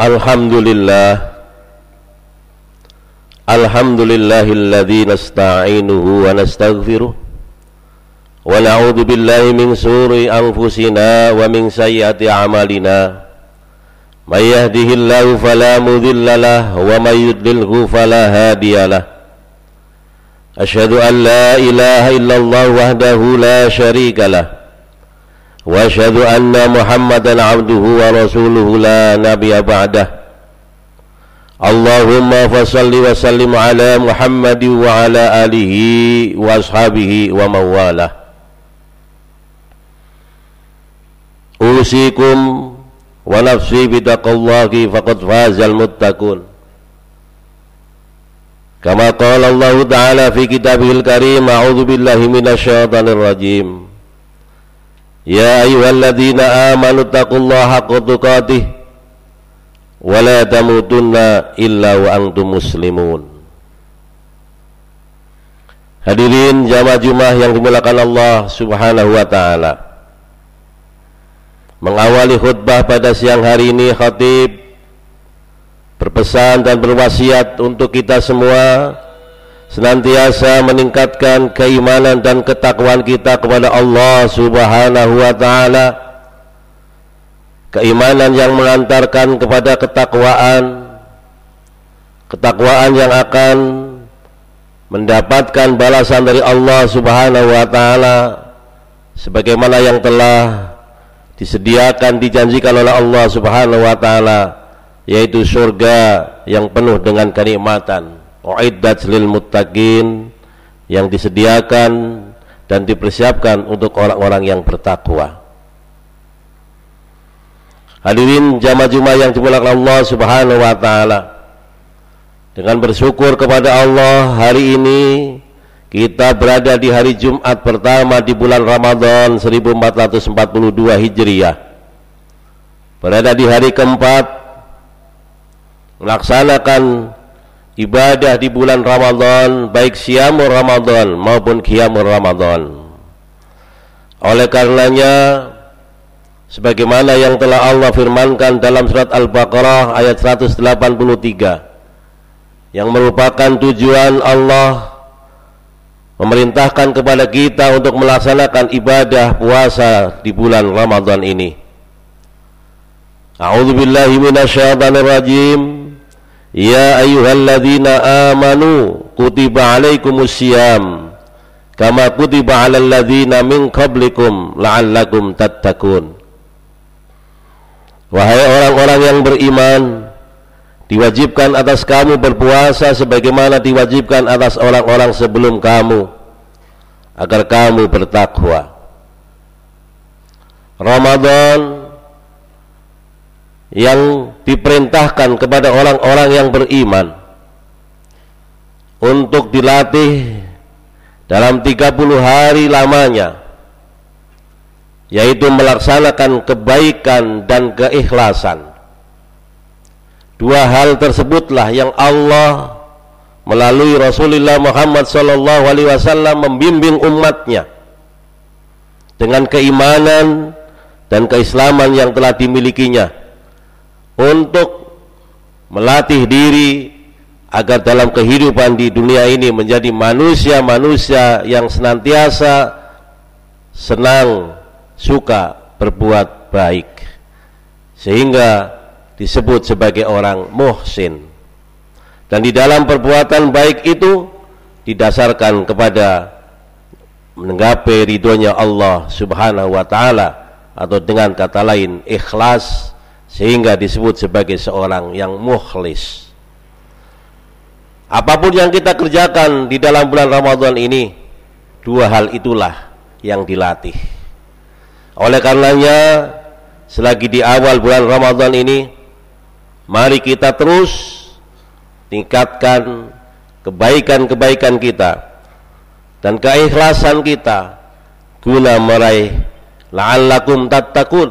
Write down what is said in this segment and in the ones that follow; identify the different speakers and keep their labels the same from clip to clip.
Speaker 1: Alhamdulillah. Alhamdulillahilladzi nasta'inuhu wa nastaghfiruh wa na'udzu billahi min shururi anfusina wa min sayyiati a'malina. May yahdihillahu fala mudilla lahu wa may yudlilhu fala hadiya lahu Ashhadu an la ilaha illallah wahdahu la syarika lahu وأشهد أن محمدا عبده ورسوله لا نبي بعده. اللهم فصل وسلم على محمد وعلى آله وأصحابه ومن والاه أوصيكم ونفسي بتقوى الله فقد فاز المتقون. كما قال الله تعالى في كتابه الكريم أعوذ بالله من الشيطان الرجيم. يا أيها الذين آمنوا اتقوا الله حق تقاته ولا تموتن إلا وأنتم مسلمون Hadirin jamaah Jumat yang dimuliakan Allah Subhanahu wa taala. Mengawali khutbah pada siang hari ini khatib berpesan dan berwasiat untuk kita semua senantiasa meningkatkan keimanan dan ketakwaan kita kepada Allah Subhanahu wa taala. Keimanan yang mengantarkan kepada ketakwaan, ketakwaan yang akan mendapatkan balasan dari Allah Subhanahu wa taala sebagaimana yang telah disediakan dijanjikan oleh Allah Subhanahu wa taala yaitu surga yang penuh dengan kenikmatan uiddat lil muttaqin yang disediakan dan dipersiapkan untuk orang-orang yang bertakwa. Hadirin jamaah Jumat yang dimuliakan Allah Subhanahu wa taala. Dengan bersyukur kepada Allah hari ini kita berada di hari Jumat pertama di bulan Ramadan 1442 Hijriah. Berada di hari keempat melaksanakan ibadah di bulan Ramadan baik siamur Ramadan maupun qiyamul Ramadan. Oleh karenanya sebagaimana yang telah Allah firmankan dalam surat Al-Baqarah ayat 183 yang merupakan tujuan Allah memerintahkan kepada kita untuk melaksanakan ibadah puasa di bulan Ramadan ini. A'udzu billahi rajim Ya ayyuhalladzina amanu kutiba alaikumus syiyam kama kutiba alal ladzina min qablikum la'allakum tattaqun. Wahai orang-orang yang beriman diwajibkan atas kamu berpuasa sebagaimana diwajibkan atas orang-orang sebelum kamu agar kamu bertakwa. Ramadan yang diperintahkan kepada orang-orang yang beriman untuk dilatih dalam 30 hari lamanya yaitu melaksanakan kebaikan dan keikhlasan. Dua hal tersebutlah yang Allah melalui Rasulullah Muhammad sallallahu alaihi wasallam membimbing umatnya dengan keimanan dan keislaman yang telah dimilikinya untuk melatih diri agar dalam kehidupan di dunia ini menjadi manusia-manusia yang senantiasa senang suka berbuat baik. Sehingga disebut sebagai orang muhsin. Dan di dalam perbuatan baik itu didasarkan kepada menggapai ridhonya Allah subhanahu wa ta'ala atau dengan kata lain ikhlas sehingga disebut sebagai seorang yang mukhlis. Apa pun yang kita kerjakan di dalam bulan Ramadan ini dua hal itulah yang dilatih. Oleh karenanya selagi di awal bulan Ramadan ini mari kita terus tingkatkan kebaikan-kebaikan kita dan keikhlasan kita guna meraih la'allakum tattaqun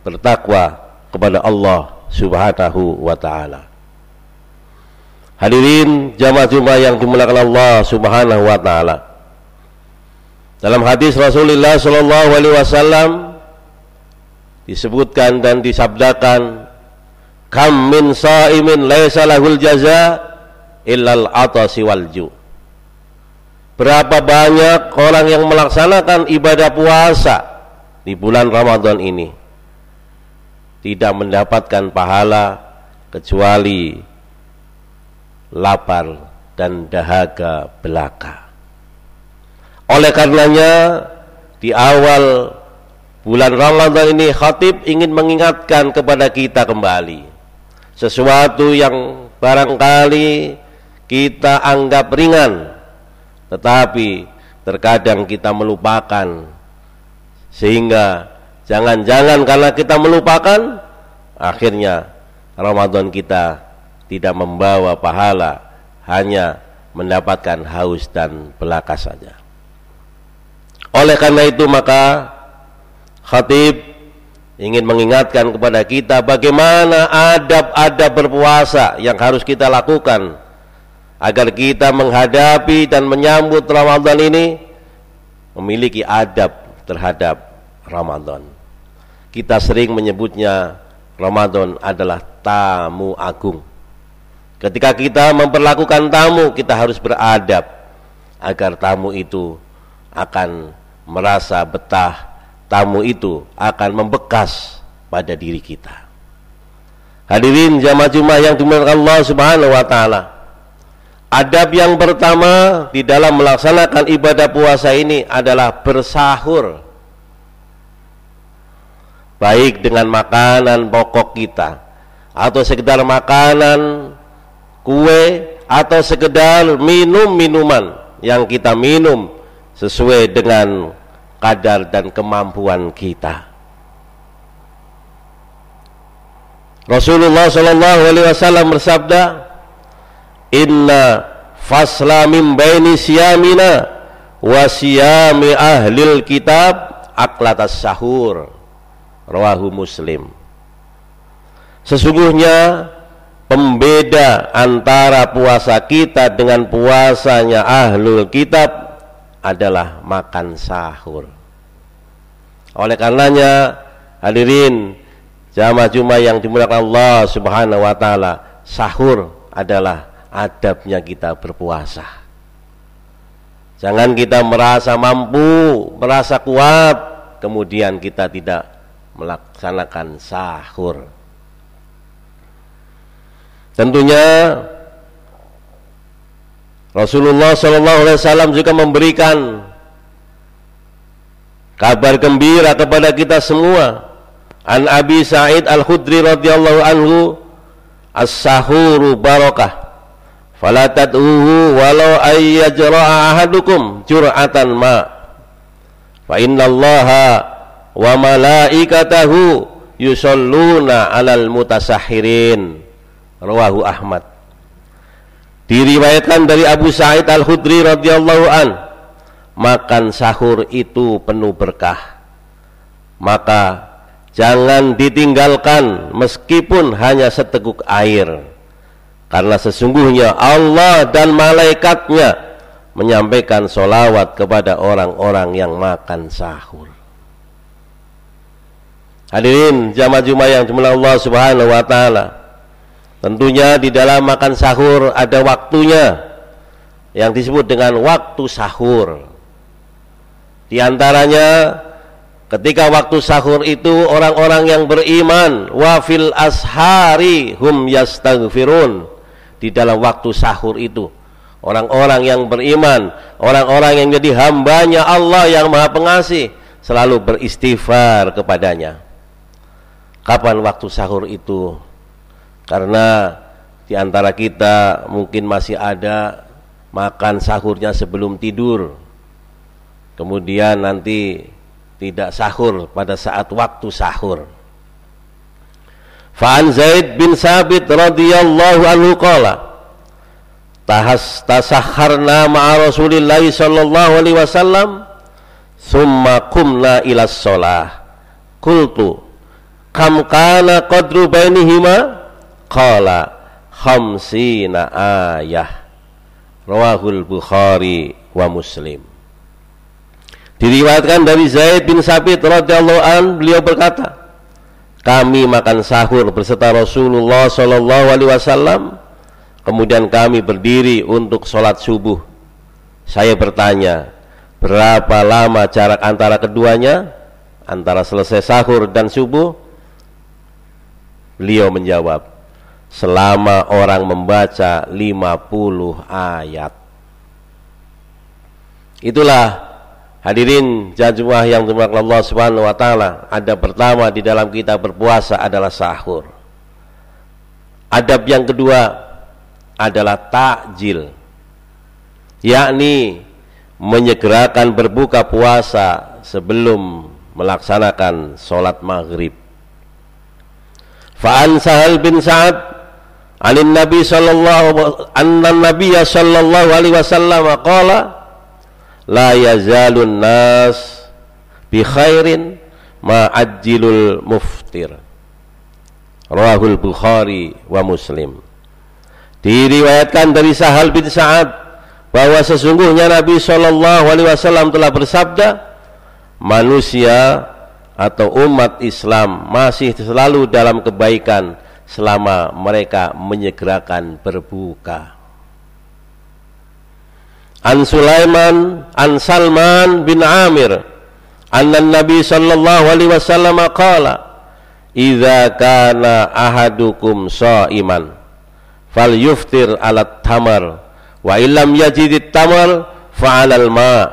Speaker 1: bertakwa kepada Allah Subhanahu wa taala. Hadirin jamaah Jumat yang dimuliakan Allah Subhanahu wa taala. Dalam hadis Rasulullah sallallahu alaihi wasallam disebutkan dan disabdakan kam min sa'imin laisa lahul jaza illal atasi wal ju berapa banyak orang yang melaksanakan ibadah puasa di bulan Ramadan ini tidak mendapatkan pahala kecuali lapar dan dahaga belaka. Oleh karenanya di awal bulan Ramadan ini khatib ingin mengingatkan kepada kita kembali sesuatu yang barangkali kita anggap ringan tetapi terkadang kita melupakan sehingga jangan-jangan karena kita melupakan akhirnya Ramadan kita tidak membawa pahala hanya mendapatkan haus dan belaka saja oleh karena itu maka khatib ingin mengingatkan kepada kita bagaimana adab-adab berpuasa yang harus kita lakukan agar kita menghadapi dan menyambut Ramadan ini memiliki adab terhadap Ramadan. Kita sering menyebutnya Ramadan adalah tamu agung. Ketika kita memperlakukan tamu, kita harus beradab agar tamu itu akan merasa betah, tamu itu akan membekas pada diri kita. Hadirin jamaah Jumat yang dimuliakan Allah Subhanahu wa taala. Adab yang pertama di dalam melaksanakan ibadah puasa ini adalah bersahur. Baik dengan makanan pokok kita atau sekedar makanan kue atau sekedar minum minuman yang kita minum sesuai dengan kadar dan kemampuan kita. Rasulullah Shallallahu Alaihi Wasallam bersabda, Inna fasla min baini siyamina wa siyami ahlil kitab aklatas sahur rawahu muslim sesungguhnya pembeda antara puasa kita dengan puasanya ahlul kitab adalah makan sahur. Oleh karenanya hadirin jamaah Jumat yang dimuliakan Allah Subhanahu wa taala, sahur adalah adabnya kita berpuasa. Jangan kita merasa mampu, merasa kuat, kemudian kita tidak melaksanakan sahur. Tentunya Rasulullah Shallallahu Alaihi Wasallam juga memberikan kabar gembira kepada kita semua. An Abi Sa'id Al Khudri radhiyallahu anhu as-sahuru barakah fala tad'uhu walau ayyajra'a ahadukum jur'atan ma fa innallaha wa malaikatahu yusalluna 'alal mutasahhirin rawahu Ahmad Diriwayatkan dari Abu Sa'id Al-Khudri radhiyallahu an, makan sahur itu penuh berkah. Maka jangan ditinggalkan meskipun hanya seteguk air. Karena sesungguhnya Allah dan malaikatnya menyampaikan solawat kepada orang-orang yang makan sahur. Hadirin jamaah Jumat yang dimulai Allah Subhanahu wa taala. Tentunya di dalam makan sahur ada waktunya yang disebut dengan waktu sahur. Di antaranya ketika waktu sahur itu orang-orang yang beriman wafil ashari hum yastaghfirun di dalam waktu sahur itu orang-orang yang beriman orang-orang yang jadi hambanya Allah yang maha pengasih selalu beristighfar kepadanya kapan waktu sahur itu karena di antara kita mungkin masih ada makan sahurnya sebelum tidur. Kemudian nanti tidak sahur pada saat waktu sahur. Fa'an Zaid bin Sabit radhiyallahu anhu qala Tahas tasahharna ma'a Rasulillah sallallahu alaihi wasallam thumma qumna ila shalah. Qultu kam kana qadru bainihima? Qala khamsina ayah. Rawahul Bukhari wa Muslim. Diriwayatkan dari Zaid bin Sabit radhiyallahu an beliau berkata kami makan sahur beserta Rasulullah Shallallahu Alaihi Wasallam. Kemudian kami berdiri untuk sholat subuh. Saya bertanya berapa lama jarak antara keduanya? Antara selesai sahur dan subuh beliau menjawab selama orang membaca 50 ayat itulah Hadirin jamaah yang dimuliakan Allah Subhanahu wa taala, ada pertama di dalam kita berpuasa adalah sahur. Adab yang kedua adalah takjil. Yakni menyegerakan berbuka puasa sebelum melaksanakan sholat maghrib. Fa'an Sahal bin Sa'ad Anin Nabi sallallahu anna Nabi sallallahu alaihi wasallam qala la yazalun nas bi khairin ma ajilul muftir. Rahul Bukhari wa Muslim. Diriwayatkan dari Sahal bin Sa'ad bahwa sesungguhnya Nabi Shallallahu Alaihi Wasallam telah bersabda manusia atau umat Islam masih selalu dalam kebaikan selama mereka menyegerakan berbuka. An Sulaiman An Salman bin Amir Anna Nabi sallallahu alaihi wasallam qala Idza kana ahadukum sha'iman falyuftir ala tamar wa illam yajid tamar fa 'alal ma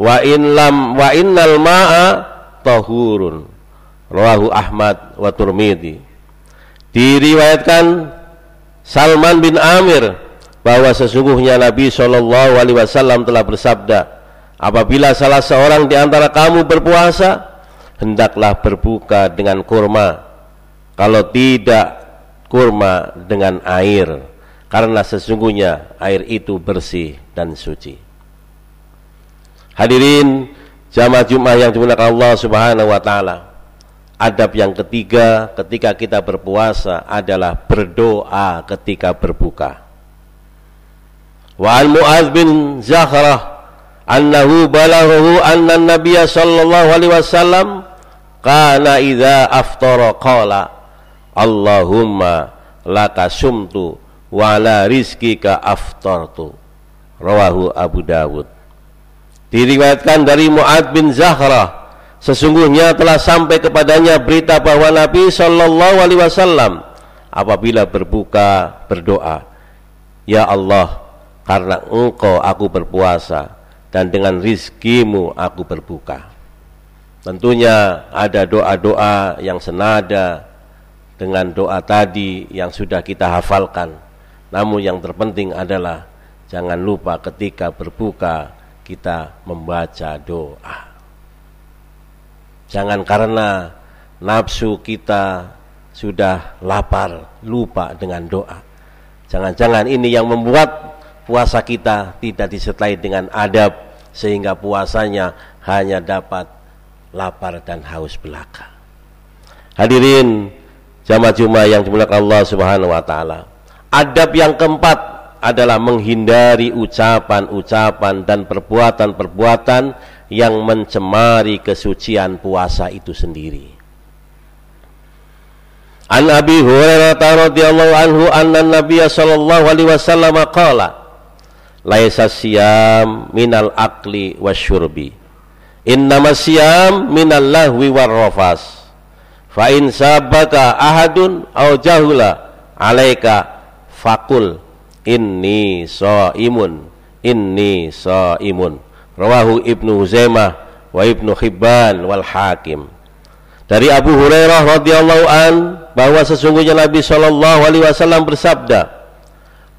Speaker 1: wa in lam wa innal ma'a tahurun rawahu Ahmad wa Turmidi diriwayatkan Salman bin Amir bahwa sesungguhnya Nabi Shallallahu Alaihi Wasallam telah bersabda, apabila salah seorang di antara kamu berpuasa, hendaklah berbuka dengan kurma. Kalau tidak kurma dengan air, karena sesungguhnya air itu bersih dan suci. Hadirin jamaah Jumat yang dimuliakan Allah Subhanahu wa taala. Adab yang ketiga ketika kita berpuasa adalah berdoa ketika berbuka. Wa an Mu'adz bin Zahrah annahu balaghahu anna Nabiy sallallahu alaihi wasallam qala idza aftara qala Allahumma laka sumtu wa la rizqika aftartu. Rawahu Abu Dawud diriwayatkan dari Muad bin Zahra. Sesungguhnya telah sampai kepadanya berita bahwa Nabi Shallallahu Alaihi Wasallam apabila berbuka berdoa Ya Allah karena engkau aku berpuasa dan dengan rizkimu aku berbuka. Tentunya ada doa-doa yang senada dengan doa tadi yang sudah kita hafalkan. Namun yang terpenting adalah jangan lupa ketika berbuka kita membaca doa jangan karena nafsu kita sudah lapar lupa dengan doa jangan-jangan ini yang membuat puasa kita tidak disertai dengan adab sehingga puasanya hanya dapat lapar dan haus belaka. Hadirin jamaah Jumat yang dimuliakan Allah Subhanahu wa taala. Adab yang keempat adalah menghindari ucapan-ucapan dan perbuatan-perbuatan yang mencemari kesucian puasa itu sendiri. An Abi Hurairah radhiyallahu anhu anna Nabiy sallallahu alaihi wasallam qala laisa siyam minal akli wasyurbi innama siyam minal lahwi warrafas fa in sabaka ahadun au jahula alaika fakul inni imun inni imun rawahu ibnu Huzaimah wa ibnu Hibban wal Hakim. Dari Abu Hurairah radhiyallahu an bahwa sesungguhnya Nabi Shallallahu alaihi wasallam bersabda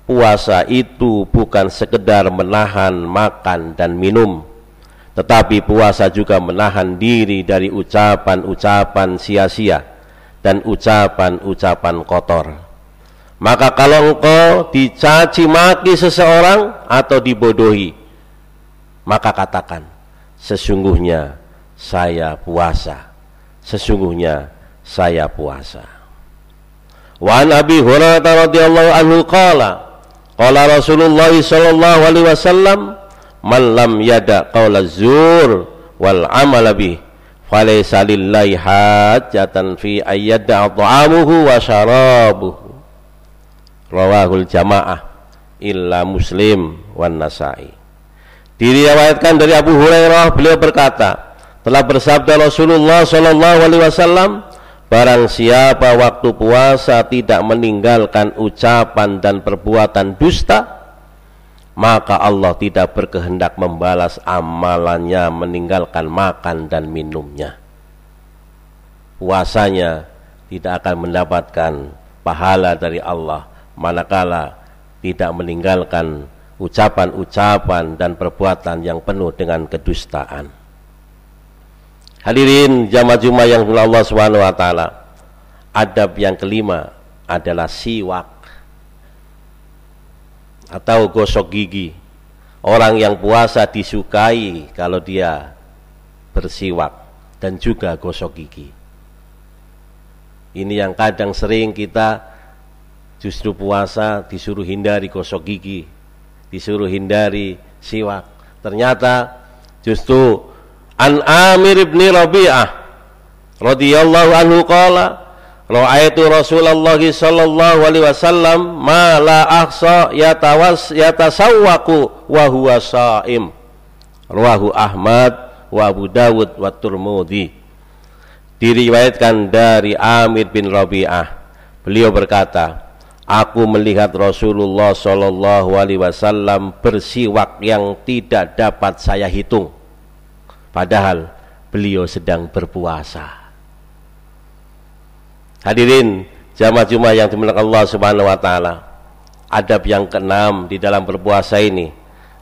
Speaker 1: puasa itu bukan sekedar menahan makan dan minum tetapi puasa juga menahan diri dari ucapan-ucapan sia-sia dan ucapan-ucapan kotor maka kalau engkau dicaci maki seseorang atau dibodohi maka katakan sesungguhnya saya puasa. Sesungguhnya saya puasa. Wa an abi hurairah radhiyallahu anhu qala Qala Rasulullah sallallahu alaihi wasallam man lam yada qaula zur wal amala bih falaysa lillahi hajatan fi ayyadda ta'amuhu wa syarabuhu rawahul jamaah illa muslim wan nasai diriwayatkan dari Abu Hurairah beliau berkata telah bersabda Rasulullah Shallallahu alaihi wasallam Barang siapa waktu puasa tidak meninggalkan ucapan dan perbuatan dusta, maka Allah tidak berkehendak membalas amalannya meninggalkan makan dan minumnya. Puasanya tidak akan mendapatkan pahala dari Allah manakala tidak meninggalkan ucapan-ucapan dan perbuatan yang penuh dengan kedustaan. Hadirin jamaah Jumat yang Allah Subhanahu wa taala. Adab yang kelima adalah siwak atau gosok gigi. Orang yang puasa disukai kalau dia bersiwak dan juga gosok gigi. Ini yang kadang sering kita justru puasa disuruh hindari gosok gigi, disuruh hindari siwak. Ternyata justru An Amir ibn Rabi'ah radhiyallahu anhu qala Ra'aitu Rasulullah sallallahu alaihi wasallam ma la ahsa yatawas yatasawwaku wa huwa shaim. Rawahu Ahmad wa Abu Dawud wa Turmudi. Diriwayatkan dari Amir bin Rabi'ah. Beliau berkata, Aku melihat Rasulullah sallallahu alaihi wasallam bersiwak yang tidak dapat saya hitung padahal beliau sedang berpuasa. Hadirin jamaah Jumat yang dimuliakan Allah Subhanahu wa taala. Adab yang keenam di dalam berpuasa ini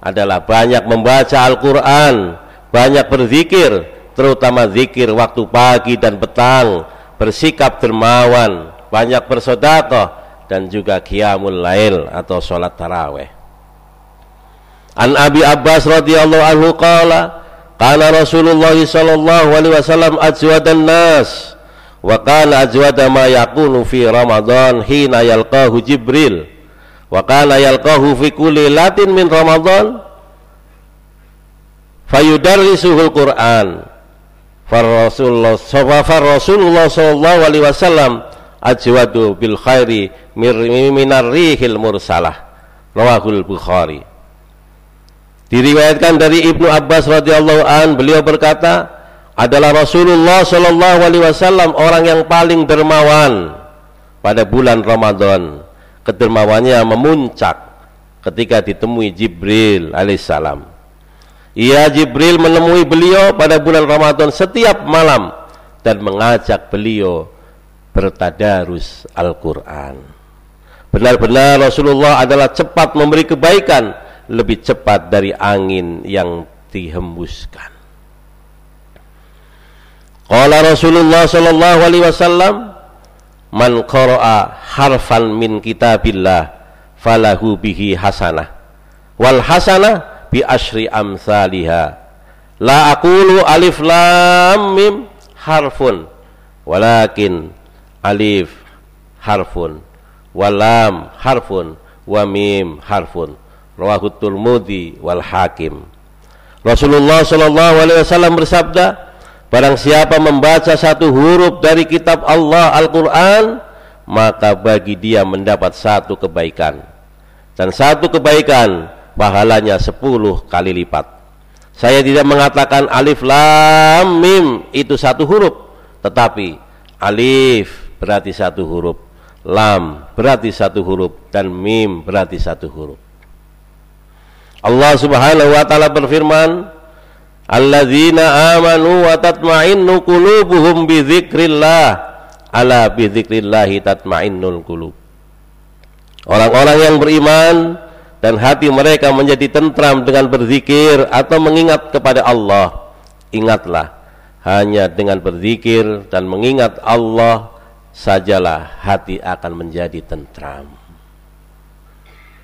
Speaker 1: adalah banyak membaca Al-Qur'an, banyak berzikir, terutama zikir waktu pagi dan petang, bersikap dermawan, banyak bersedekah dan juga qiyamul lail atau salat tarawih. An Abi Abbas radhiyallahu anhu qala Kana Rasulullah sallallahu alaihi wasallam ajwadan nas wa kana ajwada ma yakunu fi Ramadan hina yalqahu Jibril wa kana yalqahu fi kulli latin min Ramadan fayudarrisuhul Quran far Rasulullah Rasulullah sallallahu alaihi wasallam ajwadu bil khairi minar rihil mursalah rawahul Bukhari Diriwayatkan dari Ibnu Abbas radhiyallahu an beliau berkata adalah Rasulullah shallallahu alaihi wasallam orang yang paling dermawan pada bulan Ramadan. Kedermawannya memuncak ketika ditemui Jibril alaihissalam. Ia Jibril menemui beliau pada bulan Ramadan setiap malam dan mengajak beliau bertadarus Al-Quran. Benar-benar Rasulullah adalah cepat memberi kebaikan lebih cepat dari angin yang dihembuskan. Qala Rasulullah sallallahu alaihi wasallam man qara'a harfan min kitabillah falahu bihi hasanah wal hasanah bi asyri amsalihha la aqulu alif lam mim harfun walakin alif harfun walam harfun wa mim harfun rawahu Turmudi wal Hakim. Rasulullah Shallallahu alaihi wasallam bersabda, barang siapa membaca satu huruf dari kitab Allah Al-Qur'an, maka bagi dia mendapat satu kebaikan. Dan satu kebaikan pahalanya sepuluh kali lipat. Saya tidak mengatakan alif lam mim itu satu huruf, tetapi alif berarti satu huruf, lam berarti satu huruf dan mim berarti satu huruf. Allah Subhanahu wa taala berfirman, "Alladzina amanu wa tatma'innu qulubuhum bi dzikrillah." Ala bi dzikrillah tatma'innul qulub. Orang-orang yang beriman dan hati mereka menjadi tentram dengan berzikir atau mengingat kepada Allah. Ingatlah, hanya dengan berzikir dan mengingat Allah sajalah hati akan menjadi tentram.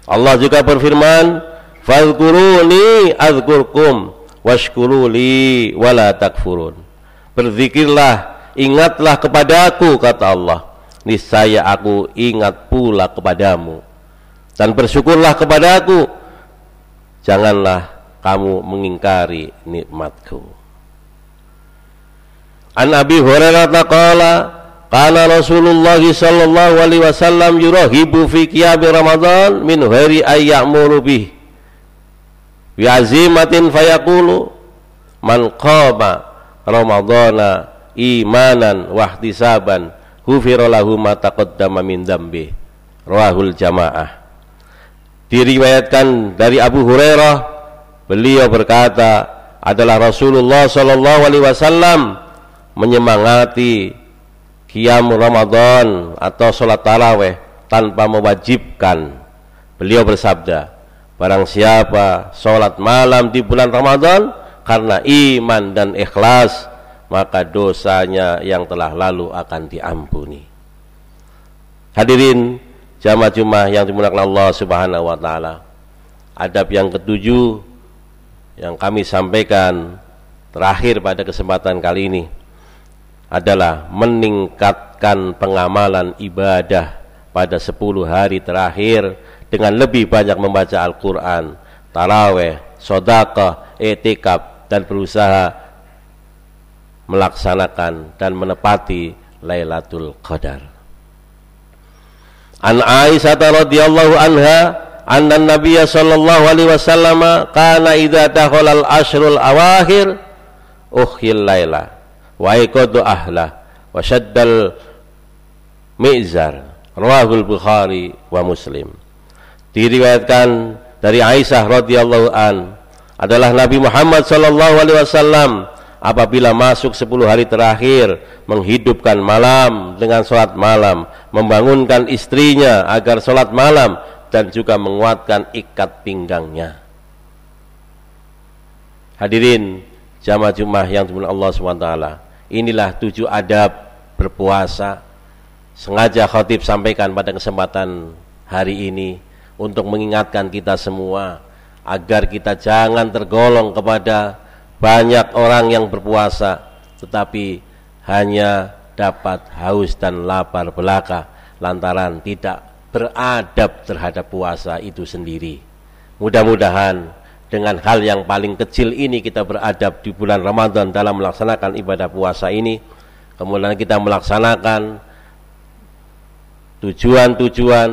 Speaker 1: Allah juga berfirman, Fadhkuruni azkurkum washkuruli wala takfurun. Berzikirlah, ingatlah kepadaku kata Allah. Niscaya aku ingat pula kepadamu. Dan bersyukurlah kepadaku. Janganlah kamu mengingkari nikmatku. An Abi Hurairah qala Kana Rasulullah sallallahu alaihi wasallam yurahibu fi qiyam Ramadan min ghairi ay ya'muru bih. Bi azimatin fayaqulu man qama Ramadana imanan wa ihtisaban ghufira lahu ma taqaddama min dambi. Rawahul jamaah. Diriwayatkan dari Abu Hurairah beliau berkata adalah Rasulullah sallallahu alaihi wasallam menyemangati Qiyam Ramadan atau sholat taraweh tanpa mewajibkan. Beliau bersabda barang siapa sholat malam di bulan Ramadan karena iman dan ikhlas maka dosanya yang telah lalu akan diampuni. Hadirin jamaah Jumat yang dimuliakan Allah subhanahu wa ta'ala adab yang ketujuh yang kami sampaikan terakhir pada kesempatan kali ini adalah meningkatkan pengamalan ibadah pada 10 hari terakhir dengan lebih banyak membaca Al-Quran, taraweh, sodakah, etikab, dan berusaha melaksanakan dan menepati Lailatul Qadar. An Aisyah radhiyallahu anha anna Nabiya sallallahu alaihi wasallam kana idza dakhala al-ashrul awakhir ukhil laila wa iqadu ahla wa syaddal mi'zar. Rawahul bukhari wa muslim. Diriwayatkan dari Aisyah radhiyallahu an adalah Nabi Muhammad sallallahu alaihi wasallam apabila masuk 10 hari terakhir menghidupkan malam dengan sholat malam membangunkan istrinya agar sholat malam dan juga menguatkan ikat pinggangnya. Hadirin jamaah Jumat yang dimuliakan Allah SWT Inilah tujuh adab berpuasa. Sengaja khotib sampaikan pada kesempatan hari ini untuk mengingatkan kita semua agar kita jangan tergolong kepada banyak orang yang berpuasa tetapi hanya dapat haus dan lapar belaka lantaran tidak beradab terhadap puasa itu sendiri. Mudah-mudahan dengan hal yang paling kecil ini kita beradab di bulan Ramadan dalam melaksanakan ibadah puasa ini. Kemudian kita melaksanakan tujuan-tujuan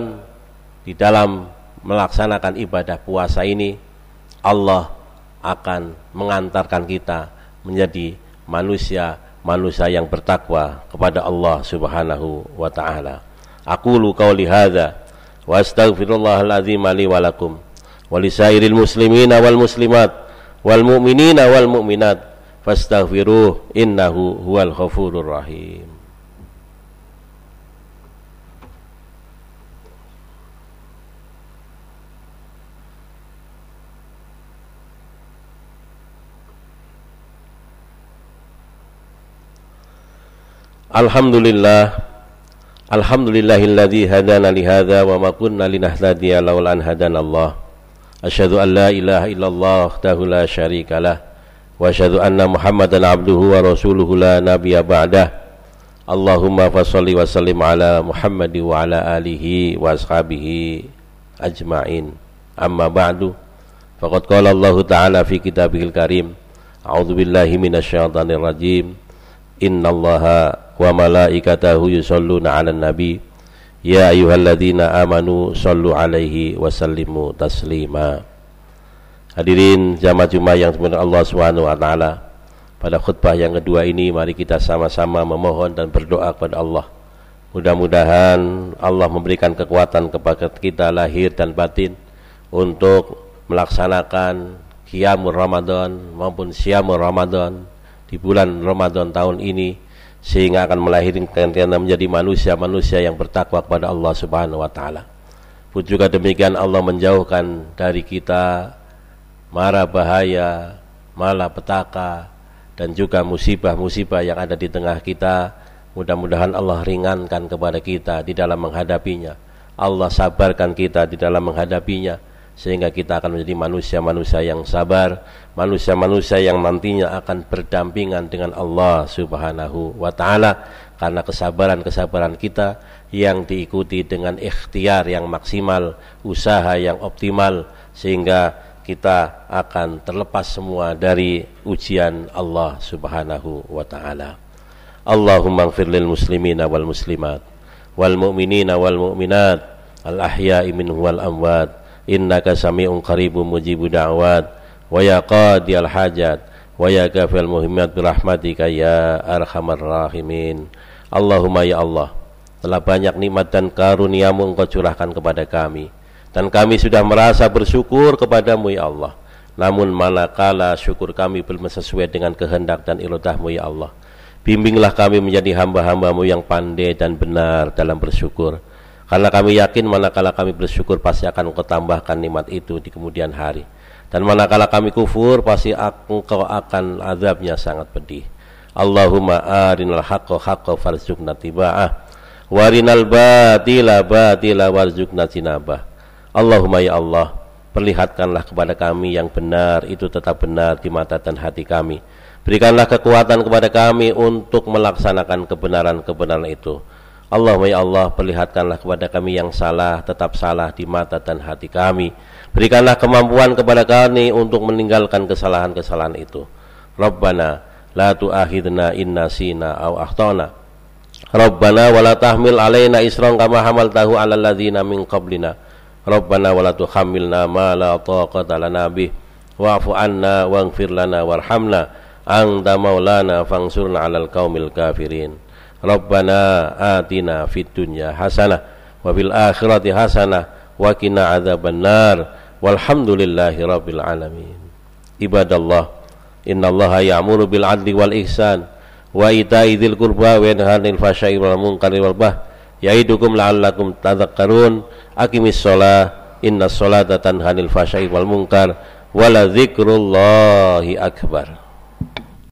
Speaker 1: di dalam melaksanakan ibadah puasa ini. Allah akan mengantarkan kita menjadi manusia manusia yang bertakwa kepada Allah Subhanahu wa taala. Aku lu qauli hadza wa li wa walisairil muslimina wal muslimat wal mu'minina wal mu'minat innahu huwal ghafurur rahim Alhamdulillah Alhamdulillahilladzi hadana li hadza wa ma kunna linahtadiya laula an Allah Asyhadu an la ilaha illallah wahdahu la syarika lah wa asyhadu anna Muhammadan abduhu wa rasuluhu la nabiyya ba'dah. Allahumma fashalli wa sallim ala Muhammad wa ala alihi wa ashabihi ajma'in. Amma ba'du. Faqad qala Allah Ta'ala fi kitabihil karim. A'udzu billahi minasyaitonir rajim. Innallaha wa nabi. Ya ayyuhalladzina amanu sallu alaihi wasallimu taslima Hadirin jamaah Jumat yang sebenarnya Allah Subhanahu wa pada khutbah yang kedua ini mari kita sama-sama memohon dan berdoa kepada Allah mudah-mudahan Allah memberikan kekuatan kepada kita lahir dan batin untuk melaksanakan Qiyamul Ramadan maupun Syamul Ramadan di bulan Ramadan tahun ini sehingga akan melahirkan kita menjadi manusia-manusia yang bertakwa kepada Allah Subhanahu wa taala. Pun juga demikian Allah menjauhkan dari kita mara bahaya, malapetaka dan juga musibah-musibah yang ada di tengah kita. Mudah-mudahan Allah ringankan kepada kita di dalam menghadapinya. Allah sabarkan kita di dalam menghadapinya sehingga kita akan menjadi manusia-manusia yang sabar, manusia-manusia yang nantinya akan berdampingan dengan Allah Subhanahu wa taala karena kesabaran-kesabaran kita yang diikuti dengan ikhtiar yang maksimal, usaha yang optimal sehingga kita akan terlepas semua dari ujian Allah Subhanahu wa taala. Allahumma ighfir lil muslimina wal muslimat wal mu'minina wal mu'minat al ahya'i minhum wal amwat innaka sami'un qaribun mujibu da'wat. Wa ya qadiyal hajat. Wa ya kafil muhimmat birahmatika ya arhamar rahimin. Allahumma ya Allah telah banyak nikmat dan karuniamu engkau curahkan kepada kami. Dan kami sudah merasa bersyukur kepadamu ya Allah. Namun manakala syukur kami belum sesuai dengan kehendak dan iradahmu ya Allah. Bimbinglah kami menjadi hamba-hambamu yang pandai dan benar dalam bersyukur karena kami yakin manakala kami bersyukur pasti akan engkau nikmat itu di kemudian hari. Dan manakala kami kufur pasti engkau akan azabnya sangat pedih. Allahumma arinal haqqa haqqa farzuqna tiba'ah. Warinal batila batila warzuqna tinabah. Allahumma ya Allah perlihatkanlah kepada kami yang benar itu tetap benar di mata dan hati kami. Berikanlah kekuatan kepada kami untuk melaksanakan kebenaran-kebenaran itu Allahumma ya Allah perlihatkanlah kepada kami yang salah tetap salah di mata dan hati kami Berikanlah kemampuan kepada kami untuk meninggalkan kesalahan-kesalahan itu. Rabbana la tu'akhidna inna sina aw akhtana. Rabbana wa la tahmil alaina isran kama hamaltahu 'alal ladzina min qablina. Rabbana wa la tuhammilna ma la taqata lana bih. Wa'fu 'anna waghfir lana warhamna. Anta maulana fangsurna 'alal qaumil kafirin. Rabbana atina fid dunya hasanah wa fil akhirati hasanah wa qina adzabannar. Walhamdulillahi rabbil alamin. Ibadallah innallaha ya'muru bil adli wal ihsan wa ita'i dzil qurba wa yanha 'anil fahsya'i wal munkari wal bah ya'idukum la'allakum tadhakkarun. Aqimis shalah innas salata tanha 'anil fahsya'i wal munkar dzikrullahi akbar